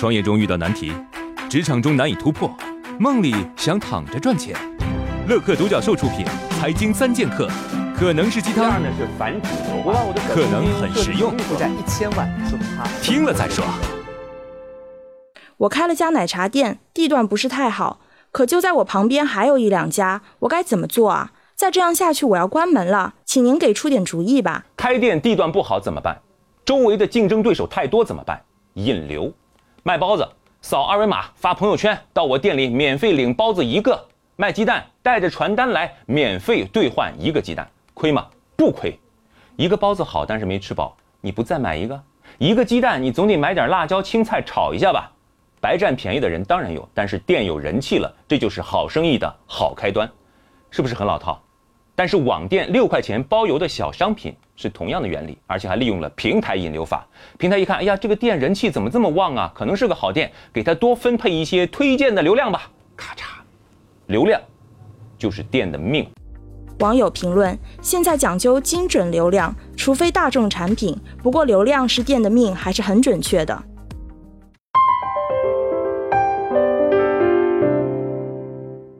创业中遇到难题，职场中难以突破，梦里想躺着赚钱。乐客独角兽出品，《财经三剑客》可能是鸡汤，可能很实用。负债一千万听了再说。我开了家奶茶店，地段不是太好，可就在我旁边还有一两家，我该怎么做啊？再这样下去，我要关门了，请您给出点主意吧。开店地段不好怎么办？周围的竞争对手太多怎么办？引流。卖包子，扫二维码发朋友圈，到我店里免费领包子一个。卖鸡蛋，带着传单来，免费兑换一个鸡蛋，亏吗？不亏。一个包子好，但是没吃饱，你不再买一个？一个鸡蛋，你总得买点辣椒青菜炒一下吧？白占便宜的人当然有，但是店有人气了，这就是好生意的好开端，是不是很老套？但是网店六块钱包邮的小商品是同样的原理，而且还利用了平台引流法。平台一看，哎呀，这个店人气怎么这么旺啊？可能是个好店，给他多分配一些推荐的流量吧。咔嚓，流量就是店的命。网友评论：现在讲究精准流量，除非大众产品，不过流量是店的命，还是很准确的。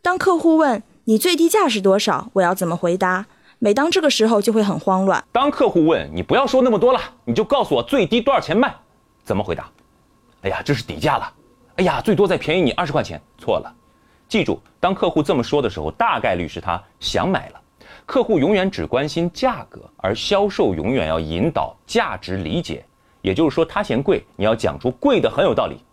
当客户问。你最低价是多少？我要怎么回答？每当这个时候就会很慌乱。当客户问你不要说那么多了，你就告诉我最低多少钱卖？怎么回答？哎呀，这是底价了。哎呀，最多再便宜你二十块钱。错了，记住，当客户这么说的时候，大概率是他想买了。客户永远只关心价格，而销售永远要引导价值理解。也就是说，他嫌贵，你要讲出贵的很有道理。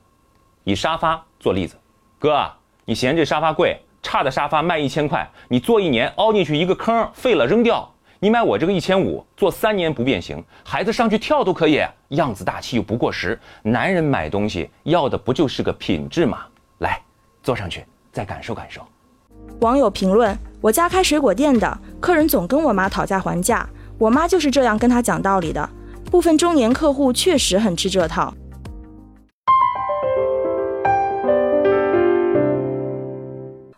以沙发做例子，哥，你嫌这沙发贵。差的沙发卖一千块，你坐一年凹进去一个坑，废了扔掉。你买我这个一千五，坐三年不变形，孩子上去跳都可以，样子大气又不过时。男人买东西要的不就是个品质吗？来，坐上去再感受感受。网友评论：我家开水果店的，客人总跟我妈讨价还价，我妈就是这样跟他讲道理的。部分中年客户确实很吃这套。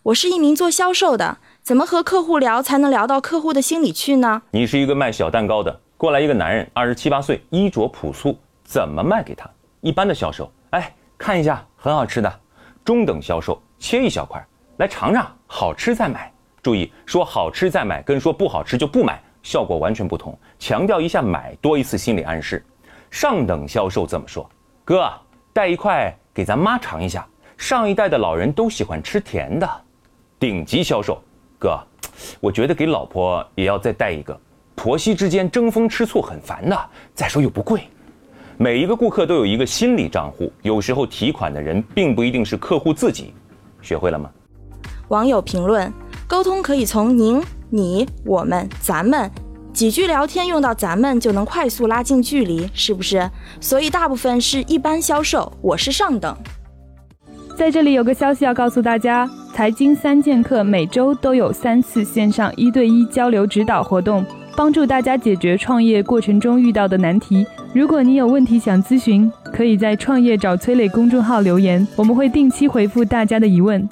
我是一名做销售的，怎么和客户聊才能聊到客户的心里去呢？你是一个卖小蛋糕的，过来一个男人，二十七八岁，衣着朴素，怎么卖给他？一般的销售，哎，看一下，很好吃的。中等销售，切一小块，来尝尝，好吃再买。注意，说好吃再买，跟说不好吃就不买，效果完全不同。强调一下买，多一次心理暗示。上等销售怎么说？哥，带一块给咱妈尝一下。上一代的老人都喜欢吃甜的。顶级销售，哥，我觉得给老婆也要再带一个，婆媳之间争风吃醋很烦的。再说又不贵，每一个顾客都有一个心理账户，有时候提款的人并不一定是客户自己，学会了吗？网友评论：沟通可以从您、你、我们、咱们几句聊天用到咱们就能快速拉近距离，是不是？所以大部分是一般销售，我是上等。在这里有个消息要告诉大家。财经三剑客每周都有三次线上一对一交流指导活动，帮助大家解决创业过程中遇到的难题。如果你有问题想咨询，可以在“创业找崔磊”公众号留言，我们会定期回复大家的疑问。